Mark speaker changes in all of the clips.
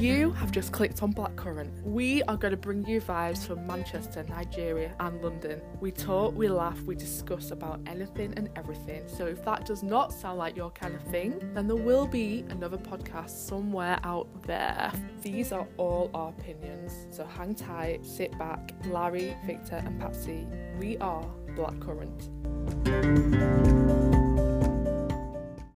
Speaker 1: You have just clicked on Blackcurrant. We are going to bring you vibes from Manchester, Nigeria, and London. We talk, we laugh, we discuss about anything and everything. So if that does not sound like your kind of thing, then there will be another podcast somewhere out there. These are all our opinions. So hang tight, sit back. Larry, Victor, and Patsy, we are Blackcurrant.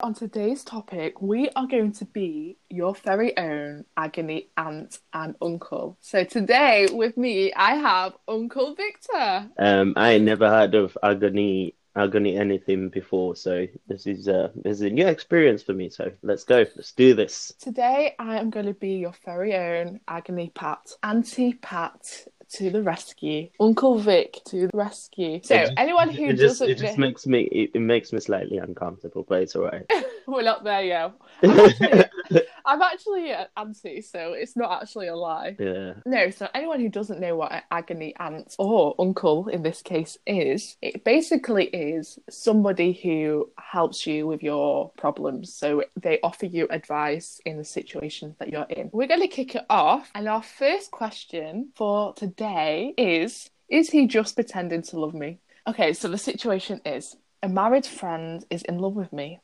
Speaker 1: On today's topic, we are going to be your very own agony aunt and uncle. So today with me, I have Uncle Victor.
Speaker 2: Um, I never heard of agony agony anything before, so this is uh this is a new experience for me. So let's go, let's do this.
Speaker 1: Today, I am going to be your very own agony Pat, Auntie Pat to the rescue, Uncle Vic to the rescue. So
Speaker 2: just-
Speaker 1: anyone who
Speaker 2: it just
Speaker 1: doesn't,
Speaker 2: it just
Speaker 1: know-
Speaker 2: makes me it, it makes me slightly uncomfortable, but it's alright.
Speaker 1: we're not there yet. Actually, I'm actually uh, an auntie, so it's not actually a lie.
Speaker 2: yeah.
Speaker 1: No, so anyone who doesn't know what an agony aunt or uncle in this case is, it basically is somebody who helps you with your problems. So they offer you advice in the situations that you're in. We're going to kick it off, and our first question for today is Is he just pretending to love me? Okay, so the situation is a married friend is in love with me.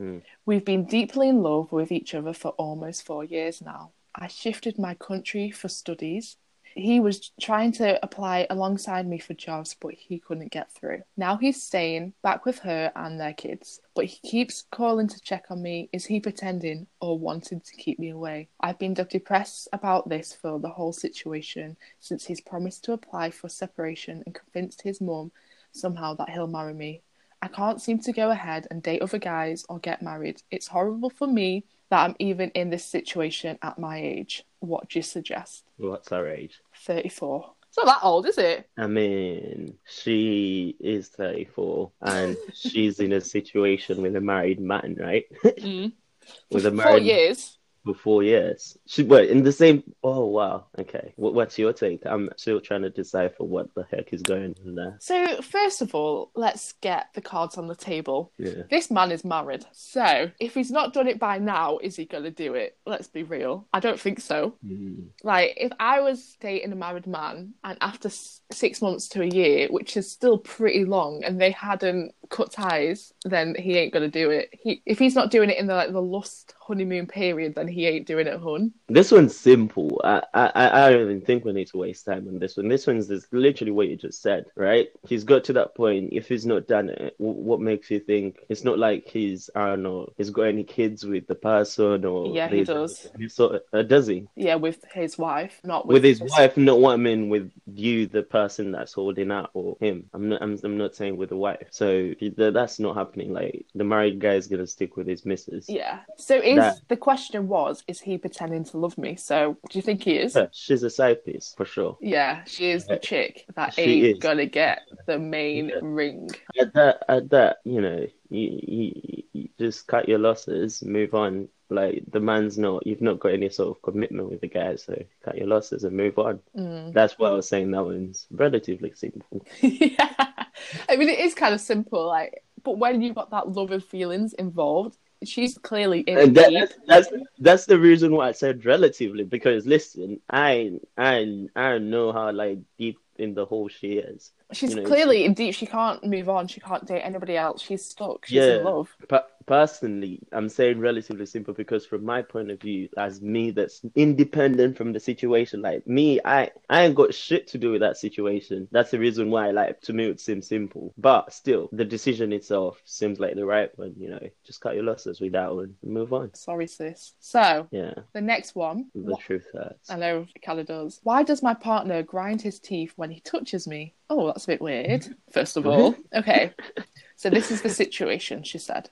Speaker 2: Mm.
Speaker 1: We've been deeply in love with each other for almost four years now. I shifted my country for studies. He was trying to apply alongside me for jobs, but he couldn't get through. Now he's staying back with her and their kids, but he keeps calling to check on me. Is he pretending or wanting to keep me away? I've been depressed about this for the whole situation since he's promised to apply for separation and convinced his mum somehow that he'll marry me. I can't seem to go ahead and date other guys or get married. It's horrible for me that I'm even in this situation at my age. What do you suggest?
Speaker 2: What's our age?
Speaker 1: 34. It's not that old, is it?
Speaker 2: I mean, she is 34 and she's in a situation with a married man, right?
Speaker 1: Mm.
Speaker 2: with a married
Speaker 1: four years.
Speaker 2: For four years. She what in the same? Oh wow. Okay. What, what's your take? I'm still trying to decipher what the heck is going on there.
Speaker 1: So, first of all, let's get the cards on the table.
Speaker 2: Yeah.
Speaker 1: This man is married. So, if he's not done it by now, is he going to do it? Let's be real. I don't think so.
Speaker 2: Mm.
Speaker 1: Like, if I was dating a married man and after six months to a year, which is still pretty long, and they hadn't cut ties, then he ain't gonna do it. He if he's not doing it in the like the lust honeymoon period, then he ain't doing it, hun.
Speaker 2: This one's simple. I, I I don't even think we need to waste time on this one. This one's just literally what you just said, right? He's got to that point. If he's not done it, what makes you think it's not like he's I don't know he's got any kids with the person or
Speaker 1: Yeah, he does.
Speaker 2: He sort uh, does he?
Speaker 1: Yeah, with his wife, not with,
Speaker 2: with his
Speaker 1: his-
Speaker 2: wife, not what I mean with you, the person that's holding out, or him. I'm not. I'm, I'm not saying with the wife. So th- that's not happening. Like the married guy is gonna stick with his missus.
Speaker 1: Yeah. So is
Speaker 2: That-
Speaker 1: the question was, is he pretending to love me? So do you think he is?
Speaker 2: Yeah, she's a side piece for sure.
Speaker 1: Yeah, she is the chick that
Speaker 2: She
Speaker 1: ain't
Speaker 2: is.
Speaker 1: gonna get the main
Speaker 2: Yeah.
Speaker 1: ring.
Speaker 2: At that, at that, you know, you, you, you just cut your losses, move on. Like the man's not. You've not got any sort of commitment with the guy, so cut your losses and move on.
Speaker 1: Mm.
Speaker 2: That's why I was saying that one's relatively simple.
Speaker 1: yeah. I mean, it is kind of simple, like, but when you've got that love and feelings involved, she's clearly in
Speaker 2: that,
Speaker 1: deep.
Speaker 2: that's that's that's the reason why I said relatively because listen, I I I know how like deep in the hole she is.
Speaker 1: She's
Speaker 2: you know,
Speaker 1: clearly in deep. She can't move on. She can't date anybody else. She's stuck. She's
Speaker 2: Yeah.
Speaker 1: in love.
Speaker 2: But personally, I'm saying relatively simple because from my point of view, as me that's independent from the situation, like me, I I ain't got shit to do with that situation. That's the reason why, like to me, it seems simple. But still, the decision itself seems like the right one. You know, just cut your losses with that one and move on.
Speaker 1: Sorry, sis. So
Speaker 2: Yeah,
Speaker 1: the next one.
Speaker 2: the
Speaker 1: What-
Speaker 2: truth hurts.
Speaker 1: I know of does. Why does my partner grind his teeth when he touches me? Oh, that's a bit weird. First of all, okay. So this is the situation. She said.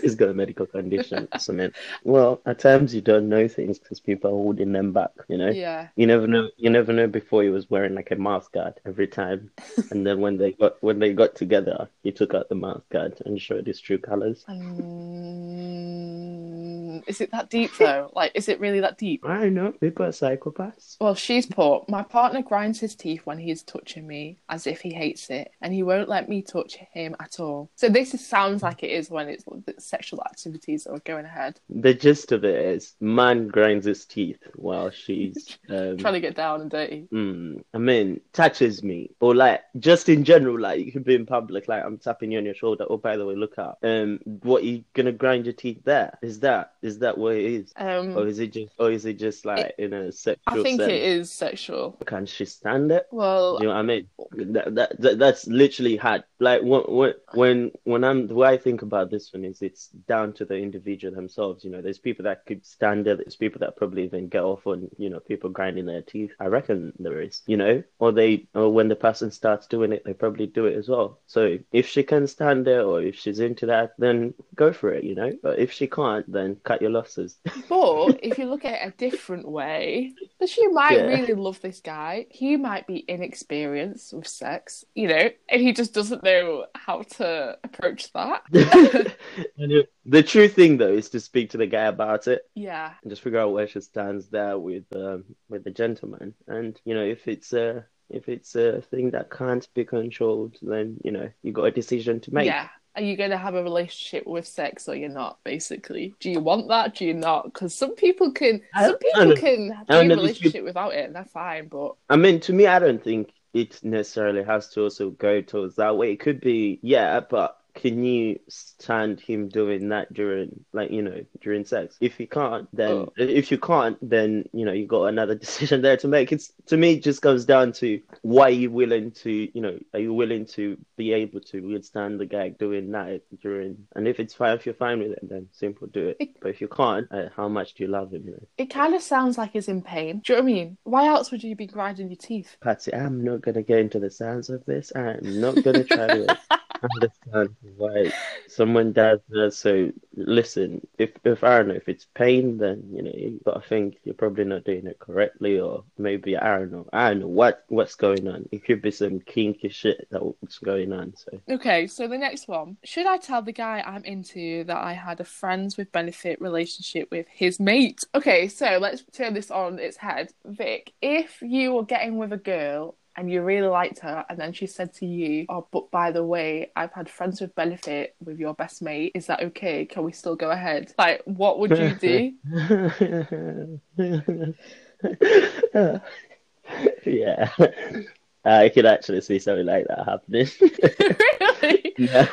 Speaker 2: He's got a medical condition. so man, well, at times you don't know things because people are holding them back. You know.
Speaker 1: Yeah.
Speaker 2: You never know. You never know. Before he was wearing like a mouth guard every time, and then when they got when they got together, he took out the mouth guard and showed his true colors.
Speaker 1: Um, Is it that deep though? Like, is it really that deep?
Speaker 2: I don't know. People are psychopaths.
Speaker 1: Well, she's poor. my partner grinds his teeth when he is touching me as if he hates it, and he won't let me touch him at all. So this is, sounds like it is when it's the sexual activities that are going ahead.
Speaker 2: The gist of it is, man grinds his teeth while she's um,
Speaker 1: Trying to get down and dirty.
Speaker 2: Mm, I mean, touches me, or like just in general, like you could be in public, like I'm tapping you on your shoulder. Oh, by the way, look out. Um, what you gonna grind your teeth there? Is that is that what it is,
Speaker 1: Um,
Speaker 2: or is it just, or is it just like in a sexual
Speaker 1: I think
Speaker 2: sense?
Speaker 1: it is sexual.
Speaker 2: Can she stand it?
Speaker 1: Well,
Speaker 2: Do you know what I mean? That, that, that that's literally hard. like when when when when I'm the way I think about this one is it's down to the individual themselves. You know, there's people that could stand it. There's people that probably even get off on you know people grinding their teeth. I reckon there is. You know, or they or when the person starts doing it, they probably do it as well. So if she can stand it or if she's into that, then go for it. You know, but if she can't, then cut your losses.
Speaker 1: But if you look at it a different way, she might
Speaker 2: Yeah.
Speaker 1: really love this guy. He might be inexperienced with sex, you know, and he just doesn't know how to approach that.
Speaker 2: the true thing though is to speak to the guy about it.
Speaker 1: yeah.
Speaker 2: and just figure out where she stands there with um, with the gentleman. And you know, if it's a if it's a thing that can't be controlled, then you know you got a decision to make.
Speaker 1: Yeah. Are you going to have a relationship with sex or you're not, basically? Do you want that? Do you not? Because some people can, some people can be in a relationship without it and they're fine, but
Speaker 2: I mean, to me, I don't think it necessarily has to also go towards that way. It could be, yeah, but can you stand him doing that during, like, you know, during sex? If you can't, then
Speaker 1: Oh.
Speaker 2: if you can't, then you know you got another decision there to make. It's to me, it just comes down to why are you willing to, you know, are you willing to be able to withstand the guy doing that during? And if it's fine, if you're fine with it, then simple, do it.
Speaker 1: It-
Speaker 2: But if you can't, uh, how much do you love him? You know?
Speaker 1: it kind of sounds like he's in pain. Do you know what I mean? Why else would you be grinding your teeth?
Speaker 2: Patsy, I'm not gonna get into the sounds of this. I'm not gonna try to understand why someone does that. So listen, if if I don't know if it's pain, then you know you gotta think you're probably not doing it correctly, or maybe I don't know. I don't know what what's going on. It could be some kinky shit that's going on. So
Speaker 1: Okay, so the next one. Should I tell the guy I'm into that I had a friends with benefit relationship with his mate? Okay, so let's turn this on its head. Vic, if you were getting with a girl and you really liked her and then she said to you, Oh, but by the way, I've had friends with benefit with your best mate, is that okay? Can we still go ahead? Like, what would you do?
Speaker 2: yeah, I could actually see something like that happening.
Speaker 1: really?
Speaker 2: No.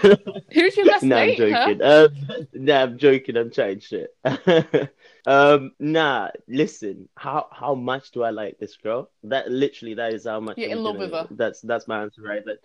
Speaker 1: Who's your best
Speaker 2: no, I'm
Speaker 1: mate? huh?
Speaker 2: Um, no, I'm joking. I'm trying shit. Um, nah. Listen, how how much do I like this girl? That literally, that is how much.
Speaker 1: You're
Speaker 2: I'm
Speaker 1: in love
Speaker 2: gonna-
Speaker 1: with her.
Speaker 2: That's that's my answer, right? But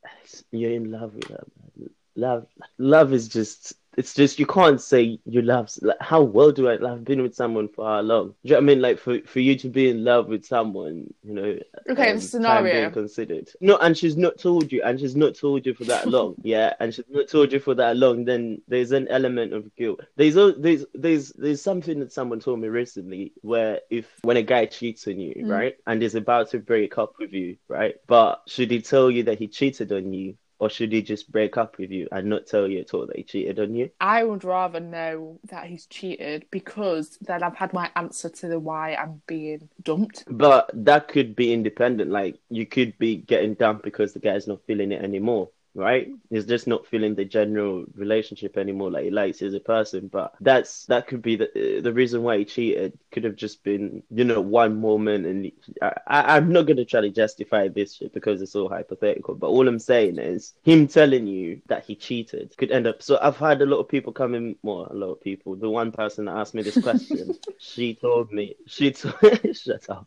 Speaker 2: you're in love with her. Man. Love, love is just. It's just you can't say you love. Like, how well do I? I've been with someone for how long? Do you know what I mean? Like for for you to be in love with someone, you know.
Speaker 1: Okay,
Speaker 2: um,
Speaker 1: scenario.
Speaker 2: being considered. No, and she's not told you, and she's not told you for that long. yeah, and she's not told you for that long. Then there's an element of guilt. There's there's there's there's something that someone told me recently where if when a guy cheats on you,
Speaker 1: Mm.
Speaker 2: right, and is about to break up with you, right, but should he tell you that he cheated on you? Or should he just break up with you and not tell you at all that he cheated on you?
Speaker 1: I would rather know that he's cheated because then I've had my answer to the why I'm being dumped.
Speaker 2: But that could be independent. Like you could be getting dumped because the guy's not feeling it anymore, right? He's just not feeling the general relationship anymore. Like he likes as a person. But that's that could be the the reason why he cheated. Could have just been you know one moment, and I, I I'm not gonna try to justify this shit because it's all hypothetical. But all I'm saying is him telling you that he cheated could end up. So I've had a lot of people come in. Well, a lot of people. The one person that asked me this question, she told me she told shut up.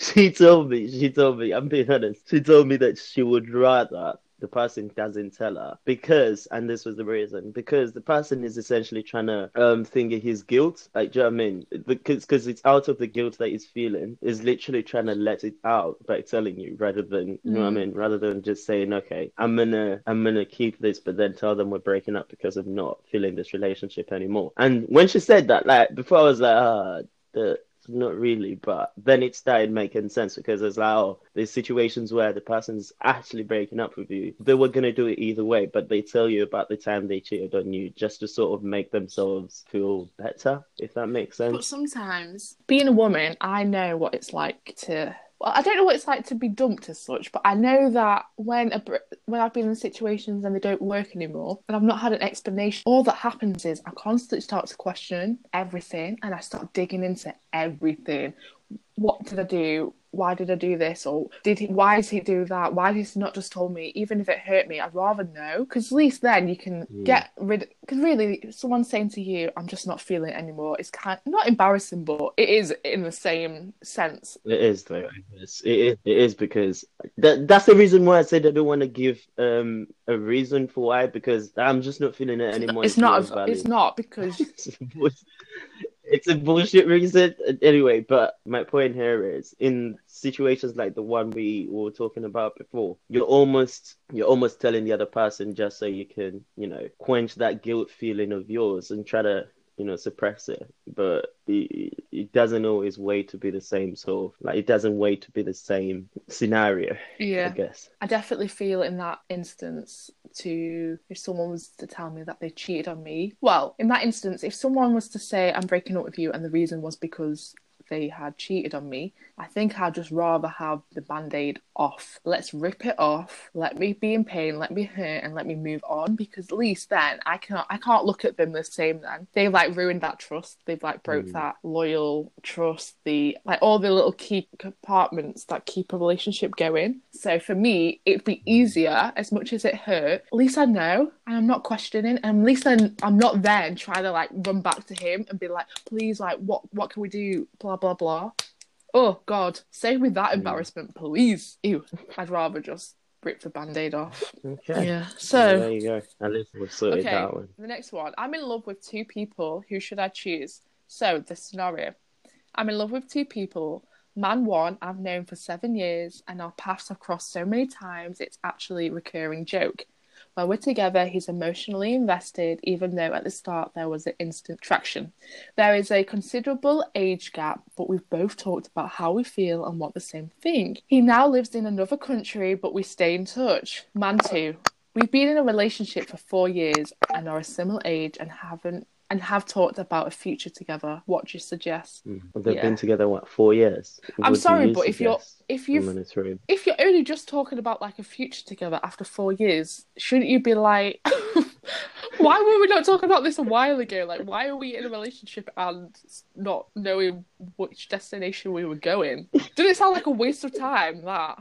Speaker 2: She told me she told me I'm being honest. She told me that she would rather the person doesn't tell her because and this was the reason because the person is essentially trying to um think of his guilt. Like do you know what I mean? Because because it's out of the guilt that he's feeling is literally trying to let it out by telling you rather than you know what I
Speaker 1: Mm.
Speaker 2: mean? Rather than just saying okay I'm gonna I'm gonna keep this but then tell them we're breaking up because of not feeling this relationship anymore. And when she said that like before I was like ah the not really. But then it started making sense because it's like, oh, there's situations where the person's actually breaking up with you. They were gonna do it either way, but they tell you about the time they cheated on you just to sort of make themselves feel better, if that makes sense.
Speaker 1: But sometimes, being a woman, I know what it's like to. Well, I don't know what it's like to be dumped as such, but I know that when a when I've been in situations and they don't work anymore, and I've not had an explanation, all that happens is I constantly start to question everything, and I start digging into everything. What did I do? Why did I do this? Or did he? Why does he do that? Why has he not just told me? Even if it hurt me, I'd rather know, because at least then you can
Speaker 2: Mm.
Speaker 1: get rid. Because really, someone saying to you, "I'm just not feeling it anymore," is kind not embarrassing, but it is in the same sense.
Speaker 2: It is though. It's, it is. It is because that that's the reason why I said I don't want to give um a reason for why because I'm just not feeling it anymore.
Speaker 1: It's not.
Speaker 2: valid.
Speaker 1: It's not because
Speaker 2: it's, a bullshit, it's a bullshit reason. Anyway. But my point here is in situations like the one we were talking about before, you're almost you're almost telling the other person just so you can you know quench that guilt feeling of yours and try to you know suppress it. But it, it doesn't always wait to be the same sort of like it doesn't wait to be the same scenario
Speaker 1: yeah.
Speaker 2: i guess.
Speaker 1: I definitely feel in that instance to if someone was to tell me that they cheated on me. Well, in that instance, if someone was to say I'm breaking up with you and the reason was because they had cheated on me, I think I'd just rather have the band-aid off. Let's rip it off. Let me be in pain, let me hurt and let me move on because at least then I can't I can't look at them the same then. They've like ruined that trust. They've like broke
Speaker 2: Mm.
Speaker 1: that loyal trust, the like all the little key compartments that keep a relationship going. So for me, it'd be easier as much as it hurt. At least I know and I'm not questioning and at least then I'm not then trying to like run back to him and be like, please like what what can we do? Blah blah blah. blah. Oh God, save me that
Speaker 2: Mm.
Speaker 1: embarrassment, please. Ew. I'd rather just rip the band-aid off.
Speaker 2: okay
Speaker 1: Yeah. So
Speaker 2: there you go at least we've sorted
Speaker 1: Okay.
Speaker 2: that one
Speaker 1: the next one. I'm in love with two people. Who should I choose? So the scenario. I'm in love with two people. Man one, I've known for seven years, and our paths have crossed so many times. It's actually a recurring joke. While we're together, he's emotionally invested, even though at the start there was an instant traction. There is a considerable age gap, but we've both talked about how we feel and want the same thing. He now lives in another country, but we stay in touch. Man two, We've been in a relationship for four years and are a similar age and haven't and have talked about a future together. What do you suggest?
Speaker 2: Mm. they've
Speaker 1: Yeah.
Speaker 2: been together what four years
Speaker 1: I'm sorry,
Speaker 2: you
Speaker 1: but if you're if you've
Speaker 2: gonna throw it-
Speaker 1: if you're only just talking about like a future together after four years, shouldn't you be like, why were we not talking about this a while ago? Like, why are we in a relationship and not knowing which destination we were going? Did it sound like a waste of time? That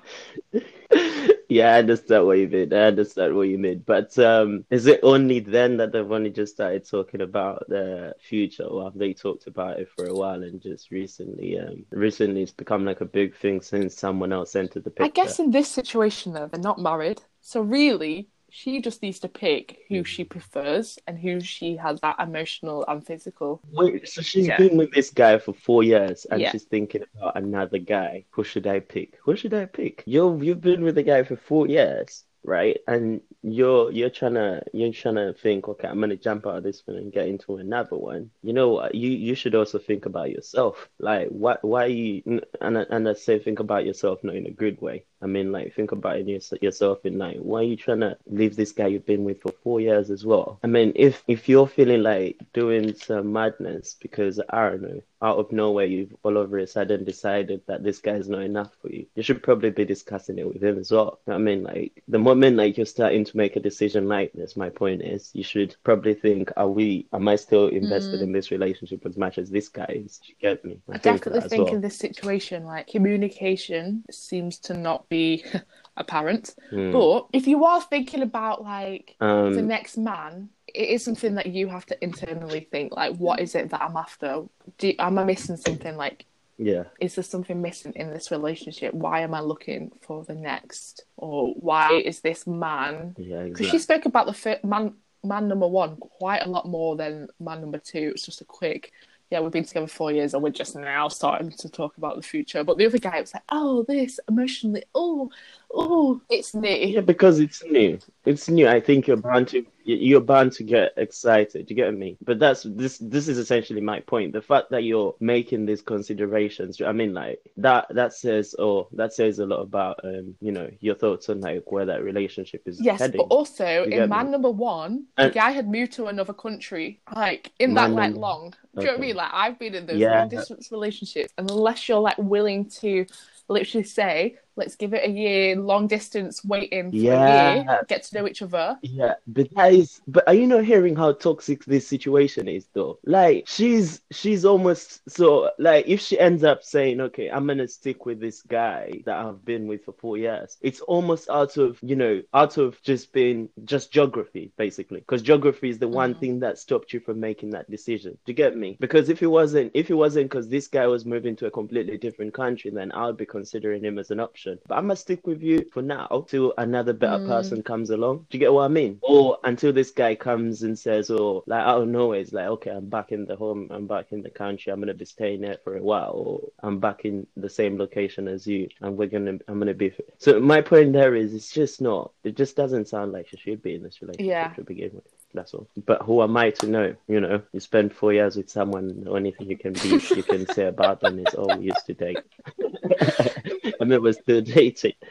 Speaker 2: yeah, I understand what you mean. I understand what you mean. But um, is it only then that they've only just started talking about the future, or have they talked about it for a while and just recently, um, recently it's become like a big thing since someone else entered the picture?
Speaker 1: I guess in this situation though, they're not married, so really. She just needs to pick who she hmm. prefers and who she has that emotional and physical.
Speaker 2: Wait, so she's
Speaker 1: Yeah.
Speaker 2: been with this guy for four years and
Speaker 1: Yeah.
Speaker 2: she's thinking about another guy. Who should I pick? Who should I pick? You're you've been with the guy for four years, right? And you're you're trying to you're trying to think, okay, I'm gonna jump out of this one and get into another one. You know, what? you you should also think about yourself. Like, why why you and and I say think about yourself not in a good way. I mean, like, think about it yourself in like, why are you trying to leave this guy you've been with for four years as well? I mean, if if you're feeling like doing some madness because I don't know, out of nowhere you've all over a sudden decided that this guy's not enough for you, you should probably be discussing it with him as well. I mean, like, the moment like you're starting to make a decision like this, my point is, you should probably think, are we, am I still invested in mm. this relationship as much as this guy is? You get me?
Speaker 1: I
Speaker 2: think
Speaker 1: definitely think
Speaker 2: well.
Speaker 1: in this situation, like communication seems to not be apparent.
Speaker 2: Hmm.
Speaker 1: But if you are thinking about like the
Speaker 2: Um,
Speaker 1: next man, it is something that you have to internally think. Like, what is it that I'm after? Do, am I missing something? Like,
Speaker 2: yeah.
Speaker 1: is there something missing in this relationship? Why am I looking for the next? Or why is this man?
Speaker 2: Yeah,
Speaker 1: Because
Speaker 2: exactly.
Speaker 1: she spoke about the fir- man, man number one quite a lot more than man number two. It's just a quick, yeah, we've been together four years and we're just now starting to talk about the future. But the other guy was like, oh, this emotionally, oh, oh, it's
Speaker 2: new.
Speaker 1: Yeah,
Speaker 2: because it's new. it's new. I think you're bound to you're bound to get excited. You get me? But that's this. This is essentially my point. The fact that you're making these considerations. I mean, like that. That says, oh, that says a lot about, um, you know, your thoughts on like where that relationship is
Speaker 1: Yes,
Speaker 2: heading.
Speaker 1: but also in man
Speaker 2: me?
Speaker 1: number one,
Speaker 2: And-
Speaker 1: the guy had moved to another country, like in that like
Speaker 2: number-
Speaker 1: long. Do you know what I mean? Like I've been in those
Speaker 2: Yeah.
Speaker 1: long distance relationships, and unless you're like willing to literally say, let's give it a year, long distance, waiting for a
Speaker 2: Yeah.
Speaker 1: year, get to know each other.
Speaker 2: Yeah, but that is. But are you not hearing how toxic this situation is, though? Like she's she's almost so like if she ends up saying, "Okay, I'm gonna stick with this guy that I've been with for four years," it's almost out of you know out of just being just geography, basically, because geography is the one
Speaker 1: Mhm.
Speaker 2: thing that stopped you from making that decision. Do you get me? Because if it wasn't if it wasn't because this guy was moving to a completely different country, then I would be considering him as an option. But I'm gonna stick with you for now till another better
Speaker 1: Mm.
Speaker 2: person comes along. Do you get what I mean? Or until this guy comes and says, "Oh, like out of nowhere, it's like, okay, I'm back in the home, I'm back in the country, I'm gonna be staying there for a while, or I'm back in the same location as you, and we're gonna, I'm gonna be." So my point there is, it's just not. It just doesn't sound like she should be in this relationship
Speaker 1: Yeah.
Speaker 2: to begin with. That's all. But who am I to know? You know, you spend four years with someone, the only thing you can be, you can say about them is, "Oh, we used to date." I mean, we're still dating.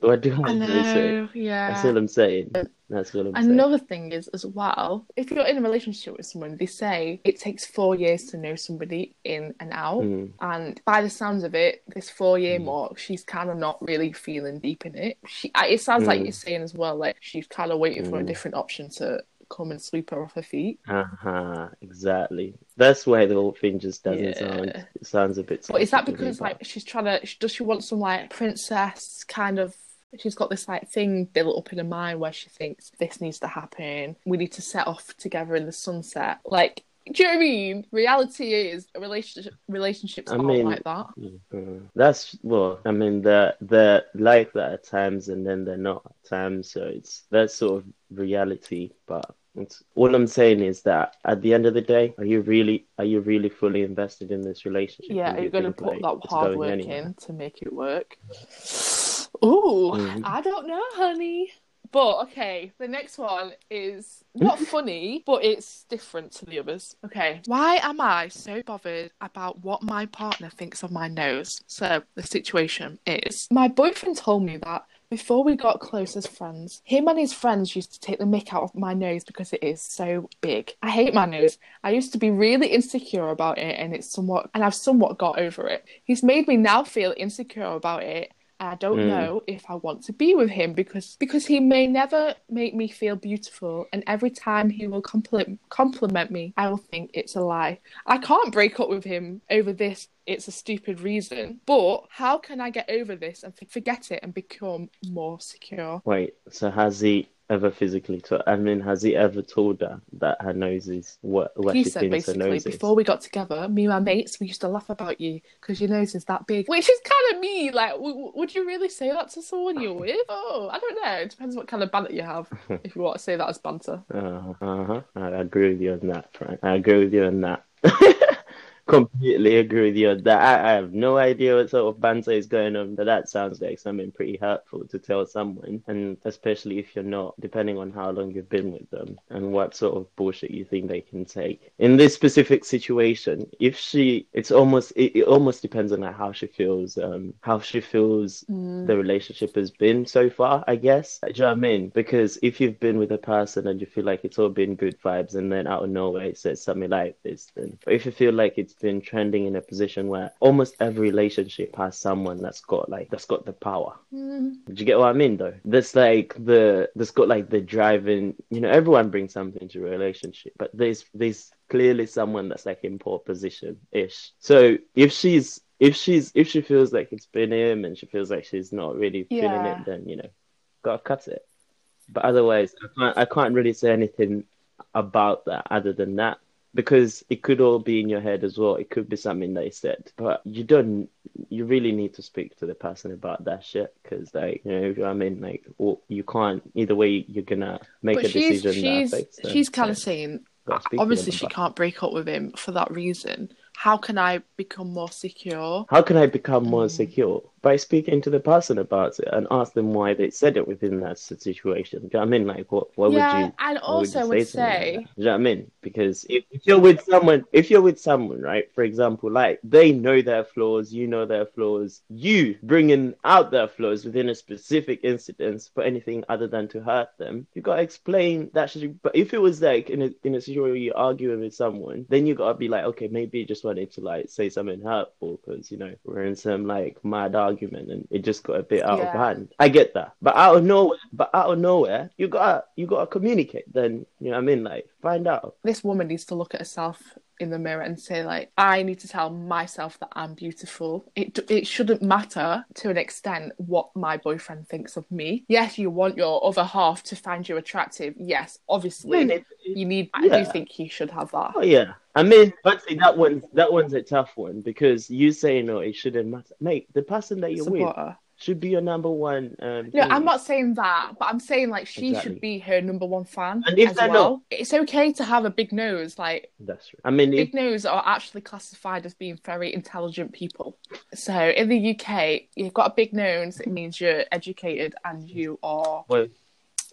Speaker 2: What do I,
Speaker 1: I
Speaker 2: to say?
Speaker 1: know, yeah.
Speaker 2: That's all I'm saying. That's all I'm saying.
Speaker 1: Another thing is as well, if you're in a relationship with someone, they say it takes four years to know somebody in and out.
Speaker 2: Mm.
Speaker 1: And by the sounds of it, this four year
Speaker 2: Mm.
Speaker 1: mark, she's kind of not really feeling deep in it. She, it sounds like
Speaker 2: Mm.
Speaker 1: you're saying as well, like she's kind of waiting for a
Speaker 2: Mm.
Speaker 1: different option to come and sweep her off her feet.
Speaker 2: Uh-huh, exactly. That's why the whole thing just doesn't sound. It sounds a bit.
Speaker 1: But is that because like she's trying to? Does she want some like princess kind of? She's got this like thing built up in her mind where she thinks this needs to happen. We need to set off together in the sunset. Like, do you know what I mean? Reality is a relationship. Relationships
Speaker 2: I mean-
Speaker 1: like that.
Speaker 2: That's well, I mean, they're they're like that at times, and then they're not at times. So it's that sort of reality. But it's, all I'm saying is that at the end of the day, are you really are you really fully invested in this relationship?
Speaker 1: Yeah, are you going to put
Speaker 2: like,
Speaker 1: that hard work
Speaker 2: anywhere?
Speaker 1: in to make it work? Ooh,
Speaker 2: Mhm.
Speaker 1: I don't know, honey. But okay, the next one is not funny, but it's different to the others. Okay, why am I so bothered about what my partner thinks of my nose? So, the situation is my boyfriend told me that before we got close as friends, him and his friends used to take the mick out of my nose because it is so big. I hate my nose. I used to be really insecure about it, and it's somewhat, and I've somewhat got over it. He's made me now feel insecure about it. I don't
Speaker 2: Mm.
Speaker 1: know if I want to be with him because because he may never make me feel beautiful, and every time he will compliment compliment me, I will think it's a lie. I can't break up with him over this. It's a stupid reason. But how can I get over this and forget it and become more secure?
Speaker 2: Wait, so has he ever physically told? I mean, has he ever told her that her nose is what what
Speaker 1: he said basically before we got together, me and my mates, we used to laugh about you because your nose is that big, which is kind of me. Like, w- w- would you really say that to someone you're with? Oh, I don't know. It depends what kind of banter you have. if you want to say that as banter.
Speaker 2: Uh huh. I agree with you on that, Frank. I agree with you on that. Completely agree with you on that. I, I have no idea what sort of banter is going on, but that sounds like something pretty hurtful to tell someone, and especially if you're not, depending on how long you've been with them and what sort of bullshit you think they can take. In this specific situation, if she, it's almost, it, it almost depends on how she feels, um, how she feels
Speaker 1: Mm.
Speaker 2: the relationship has been so far, I guess. Do you know what I mean? Because if you've been with a person and you feel like it's all been good vibes and then out of nowhere it says something like this, then if you feel like it's been trending in a position where almost every relationship has someone that's got like that's got the power.
Speaker 1: Mm.
Speaker 2: Do you get what I mean though? That's like the that's got like the driving you know, everyone brings something to a relationship, but there's there's clearly someone that's like in poor position ish. So if she's if she's if she feels like it's been him and she feels like she's not really feeling it, then you know, gotta cut it. But otherwise, I can't I can't really say anything about that other than that because it could all be in your head as well. It could be something they said, but you don't. You really need to speak to the person about that shit because, like, you know, you know what I mean, like, or you can't. Either way, you're gonna make
Speaker 1: But
Speaker 2: a
Speaker 1: she's
Speaker 2: decision
Speaker 1: she's
Speaker 2: that them.
Speaker 1: she's kind of saying
Speaker 2: gotta speak to
Speaker 1: obviously she can't break up with him for that reason. How can I become more secure?
Speaker 2: How can I become more
Speaker 1: Mm.
Speaker 2: secure? By speaking to the person about it and ask them why they said it within that situation. Do you know what I mean? Like, what, what
Speaker 1: yeah,
Speaker 2: would you?
Speaker 1: and
Speaker 2: would
Speaker 1: also would
Speaker 2: like
Speaker 1: say,
Speaker 2: that? Do you know what I mean? Because if, if you're with someone, if you're with someone, right? For example, like they know their flaws, you know their flaws. You bringing out their flaws within a specific incident for anything other than to hurt them, you gotta explain that. Should, but if it was like in a in a situation where you're arguing with someone, then you gotta be like, okay, maybe you just wanted to like say something hurtful because you know we're in some like mad argument and it just got a bit out of hand. I get that, but out of nowhere, but out of nowhere, you gotta you gotta communicate. Then you know what I mean, like find out.
Speaker 1: this woman needs to look at herself in the mirror and say like i need to tell myself that i'm beautiful. It it shouldn't matter to an extent what my boyfriend thinks of me. Yes you want your other half to find you attractive. Yes obviously
Speaker 2: mm, it-
Speaker 1: you need i do think he should have that.
Speaker 2: Oh yeah. I mean, see, that one's that one's a tough one because you say no, oh, it shouldn't matter. Mate, the person that you're with
Speaker 1: supporter
Speaker 2: should be your number one. Um,
Speaker 1: no
Speaker 2: thing.
Speaker 1: i'm not saying that but i'm saying like she
Speaker 2: Exactly.
Speaker 1: should be her number one fan
Speaker 2: And if they're
Speaker 1: well
Speaker 2: not-
Speaker 1: it's okay to have a big nose like
Speaker 2: That's true. I mean, if,
Speaker 1: Big nose are actually classified as being very intelligent people. So in the UK, you've got a big nose, it means you're educated and you are
Speaker 2: well,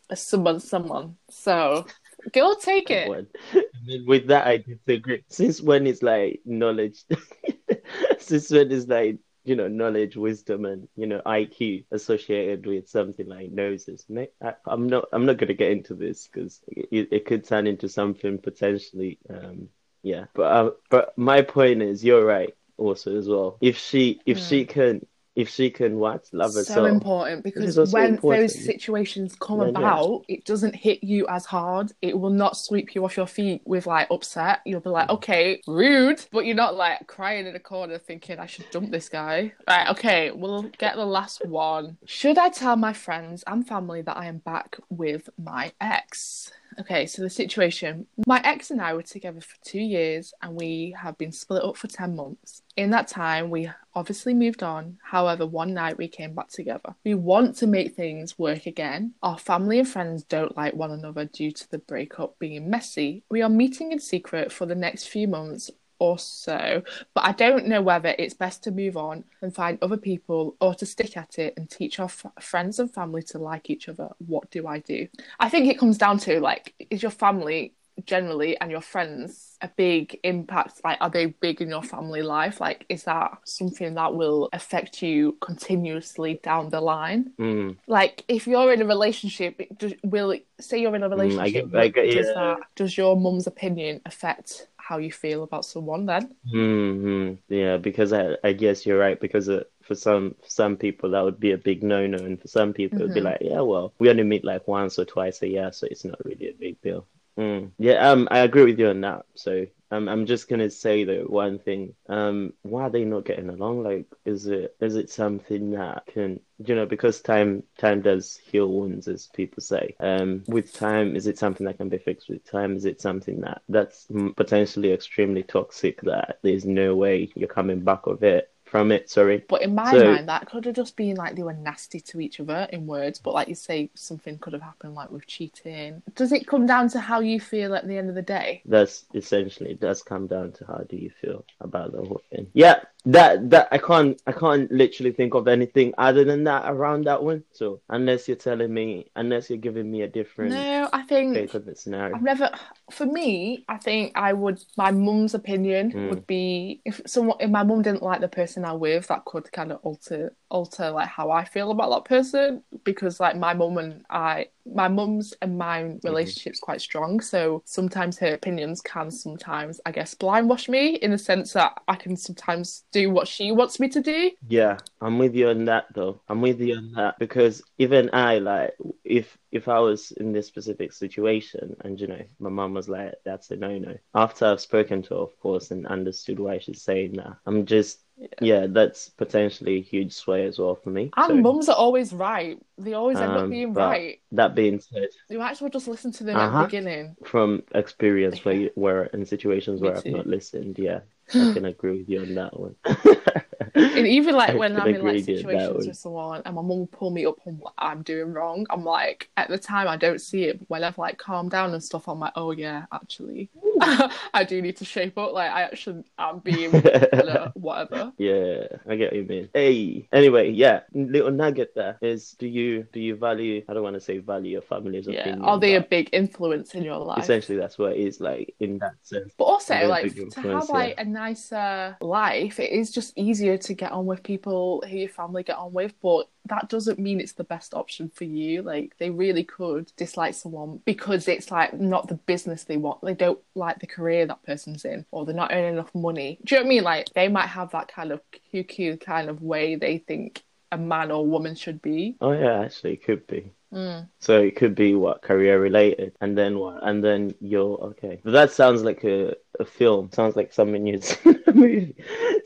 Speaker 1: a someone, someone. So go take it.
Speaker 2: I mean, with that, I disagree. Since when is like knowledge? Since when is like you know knowledge, wisdom, and you know IQ associated with something like noses? I, I'm not. I'm not gonna get into this because it, it could turn into something potentially. Um, yeah, but uh, but my point is, you're right. Also, as well, if she if she can if she can what love
Speaker 1: So
Speaker 2: herself,
Speaker 1: important because when
Speaker 2: important.
Speaker 1: those situations come
Speaker 2: yeah.
Speaker 1: about, it doesn't hit you as hard. It will not sweep you off your feet with like upset. You'll be
Speaker 2: Mm.
Speaker 1: like, okay, rude, but you're not like crying in a corner thinking I should dump this guy. Right, okay, we'll get the last one. Should I tell my friends and family that I am back with my ex? Okay, so the situation my ex and I were together for two years and we have been split up for 10 months. In that time, we obviously moved on. However, one night we came back together. We want to make things work again. Our family and friends don't like one another due to the breakup being messy. We are meeting in secret for the next few months or so, but I don't know whether it's best to move on and find other people or to stick at it and teach our f- friends and family to like each other. What do I do? I think it comes down to like, is your family generally and your friends a big impact? Like, are they big in your family life? Like, is that something that will affect you continuously down the line?
Speaker 2: Mm,
Speaker 1: Like, if you're in a relationship, it does, will say you're in a relationship,
Speaker 2: get- I get-
Speaker 1: does
Speaker 2: yeah.
Speaker 1: that does your mum's opinion affect how you feel about someone? Then,
Speaker 2: hmm Yeah, because I, I guess you're right. Because uh, for some some people that would be a big no no, and for some people it'd be
Speaker 1: Mhm.
Speaker 2: like, yeah, well, we only meet like once or twice a year, so it's not really a big deal. Mm. Yeah, um, I agree with you on that. So um, I'm just gonna say though one thing. Um, why are they not getting along? Like, is it is it something that can you know because time time does heal wounds, as people say. Um, with time, is it something that can be fixed with time? Is it something that that's potentially extremely toxic that there's no way you're coming back of it from it? Sorry.
Speaker 1: but in my
Speaker 2: So-
Speaker 1: mind, that could have just been like they were nasty to each other in words. But like you say, something could have happened, like with cheating. Does it come down to how you feel at the end of the day?
Speaker 2: That's essentially it does come down to how do you feel about the whole thing. Yeah, that that I can't I can't literally think of anything other than that around that one. So unless you're telling me, unless you're giving me a different
Speaker 1: No, I think
Speaker 2: scenario.
Speaker 1: I've never. For me, I think I would. My mum's opinion
Speaker 2: Mm.
Speaker 1: would be if someone, if my mum didn't like the person I'm with, that could kind of alter alter like how I feel about that person because like my mum and I, my mum's and my mm-hmm. relationship's quite strong. So sometimes her opinions can sometimes, I guess, blindwash me in the sense that I can sometimes do what she wants me to do.
Speaker 2: Yeah, I'm with you on that though. I'm with you on that because even I like if if I was in this specific situation and you know my mum was like that's a no no. After I've spoken to her of course and understood why she's saying that, I'm just yeah, that's potentially a huge sway as well for me.
Speaker 1: And
Speaker 2: So,
Speaker 1: mums are always right. They always end up
Speaker 2: Um,
Speaker 1: being right.
Speaker 2: that being said,
Speaker 1: You might as well just listen to them at
Speaker 2: Uh-huh.
Speaker 1: the beginning.
Speaker 2: from experience where you, where in situations where I've not listened, yeah, I can agree with you on that one.
Speaker 1: And even like
Speaker 2: I
Speaker 1: when I'm in like
Speaker 2: with you on that
Speaker 1: situations with someone and my mum will pull me up on what I'm doing wrong, I'm like, at the time I don't see it, but when I've like calmed down and stuff, I'm like, oh yeah, actually. I do need to shape up. Like I actually am being whatever.
Speaker 2: Yeah, I get what you mean. Hey, anyway, yeah, little nugget there is: do you do you value? I don't want to say value your family's
Speaker 1: Yeah.
Speaker 2: opinion.
Speaker 1: Are they a big influence in your life?
Speaker 2: Essentially, that's what it is like in that sense.
Speaker 1: But also, like to have like a nicer life, it is just easier to get on with people who your family get on with. But that doesn't mean it's the best option for you. Like they really could dislike someone because it's like not the business they want. They don't like the career that person's in, or they're not earning enough money. Do you know what I mean? Like they might have that kind of cuckoo kind of way they think a man or woman should be.
Speaker 2: Oh yeah, actually, it could be.
Speaker 1: Mm.
Speaker 2: So it could be what career related, and then what, and then you're okay. But that sounds like a, a film. Sounds like something you'd see in a movie.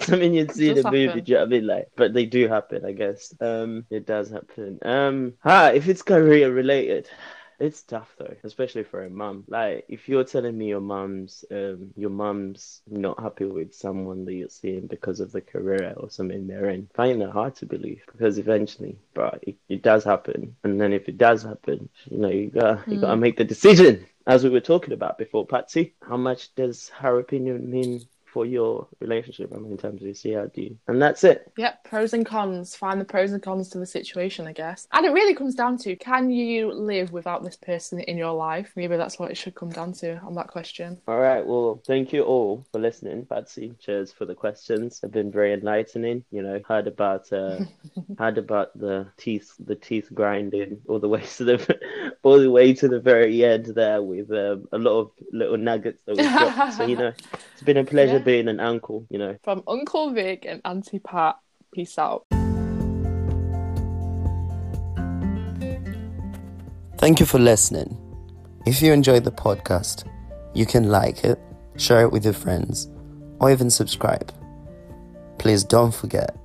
Speaker 2: something you'd see in a movie. Do you know what I mean? Like, but they do happen, I guess. Um, it does happen. Um, ah, if it's career related. It's tough though, especially for a mum. Like, if you're telling me your mum's, um, your mum's not happy with someone that you're seeing because of the career or something they're in, find that hard to believe because eventually, bro, it, it does happen. And then if it does happen, you know, you got you gotta make the decision. As we were talking about before, Patsy, how much does her opinion mean for your relationship? Mean, in terms of your CRD, and that's it.
Speaker 1: Yep, pros and cons. Find the pros and cons to the situation, I guess. And it really comes down to can you live without this person in your life? Maybe that's what it should come down to on that question.
Speaker 2: All right. Well, thank you all for listening, Patsy. Cheers for the questions. They've been very enlightening. You know, heard about uh, heard about the teeth, the teeth grinding all the way to the all the way to the very end there with um, a lot of little nuggets that we got. so you know, it's been a pleasure
Speaker 1: Yeah.
Speaker 2: Being an uncle. You know.
Speaker 1: From Uncle Vic and Auntie Pat, peace out.
Speaker 3: Thank you for listening. If you enjoyed the podcast, you can like it, share it with your friends, or even subscribe. Please don't forget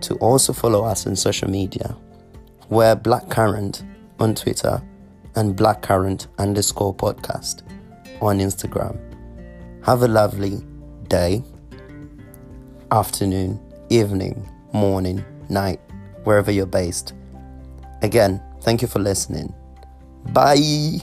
Speaker 3: to also follow us on social media. We're Black Current on Twitter and Black Current underscore podcast on Instagram. Have a lovely day, afternoon, evening, morning, night, wherever you're based. Again, thank you for listening. Bye.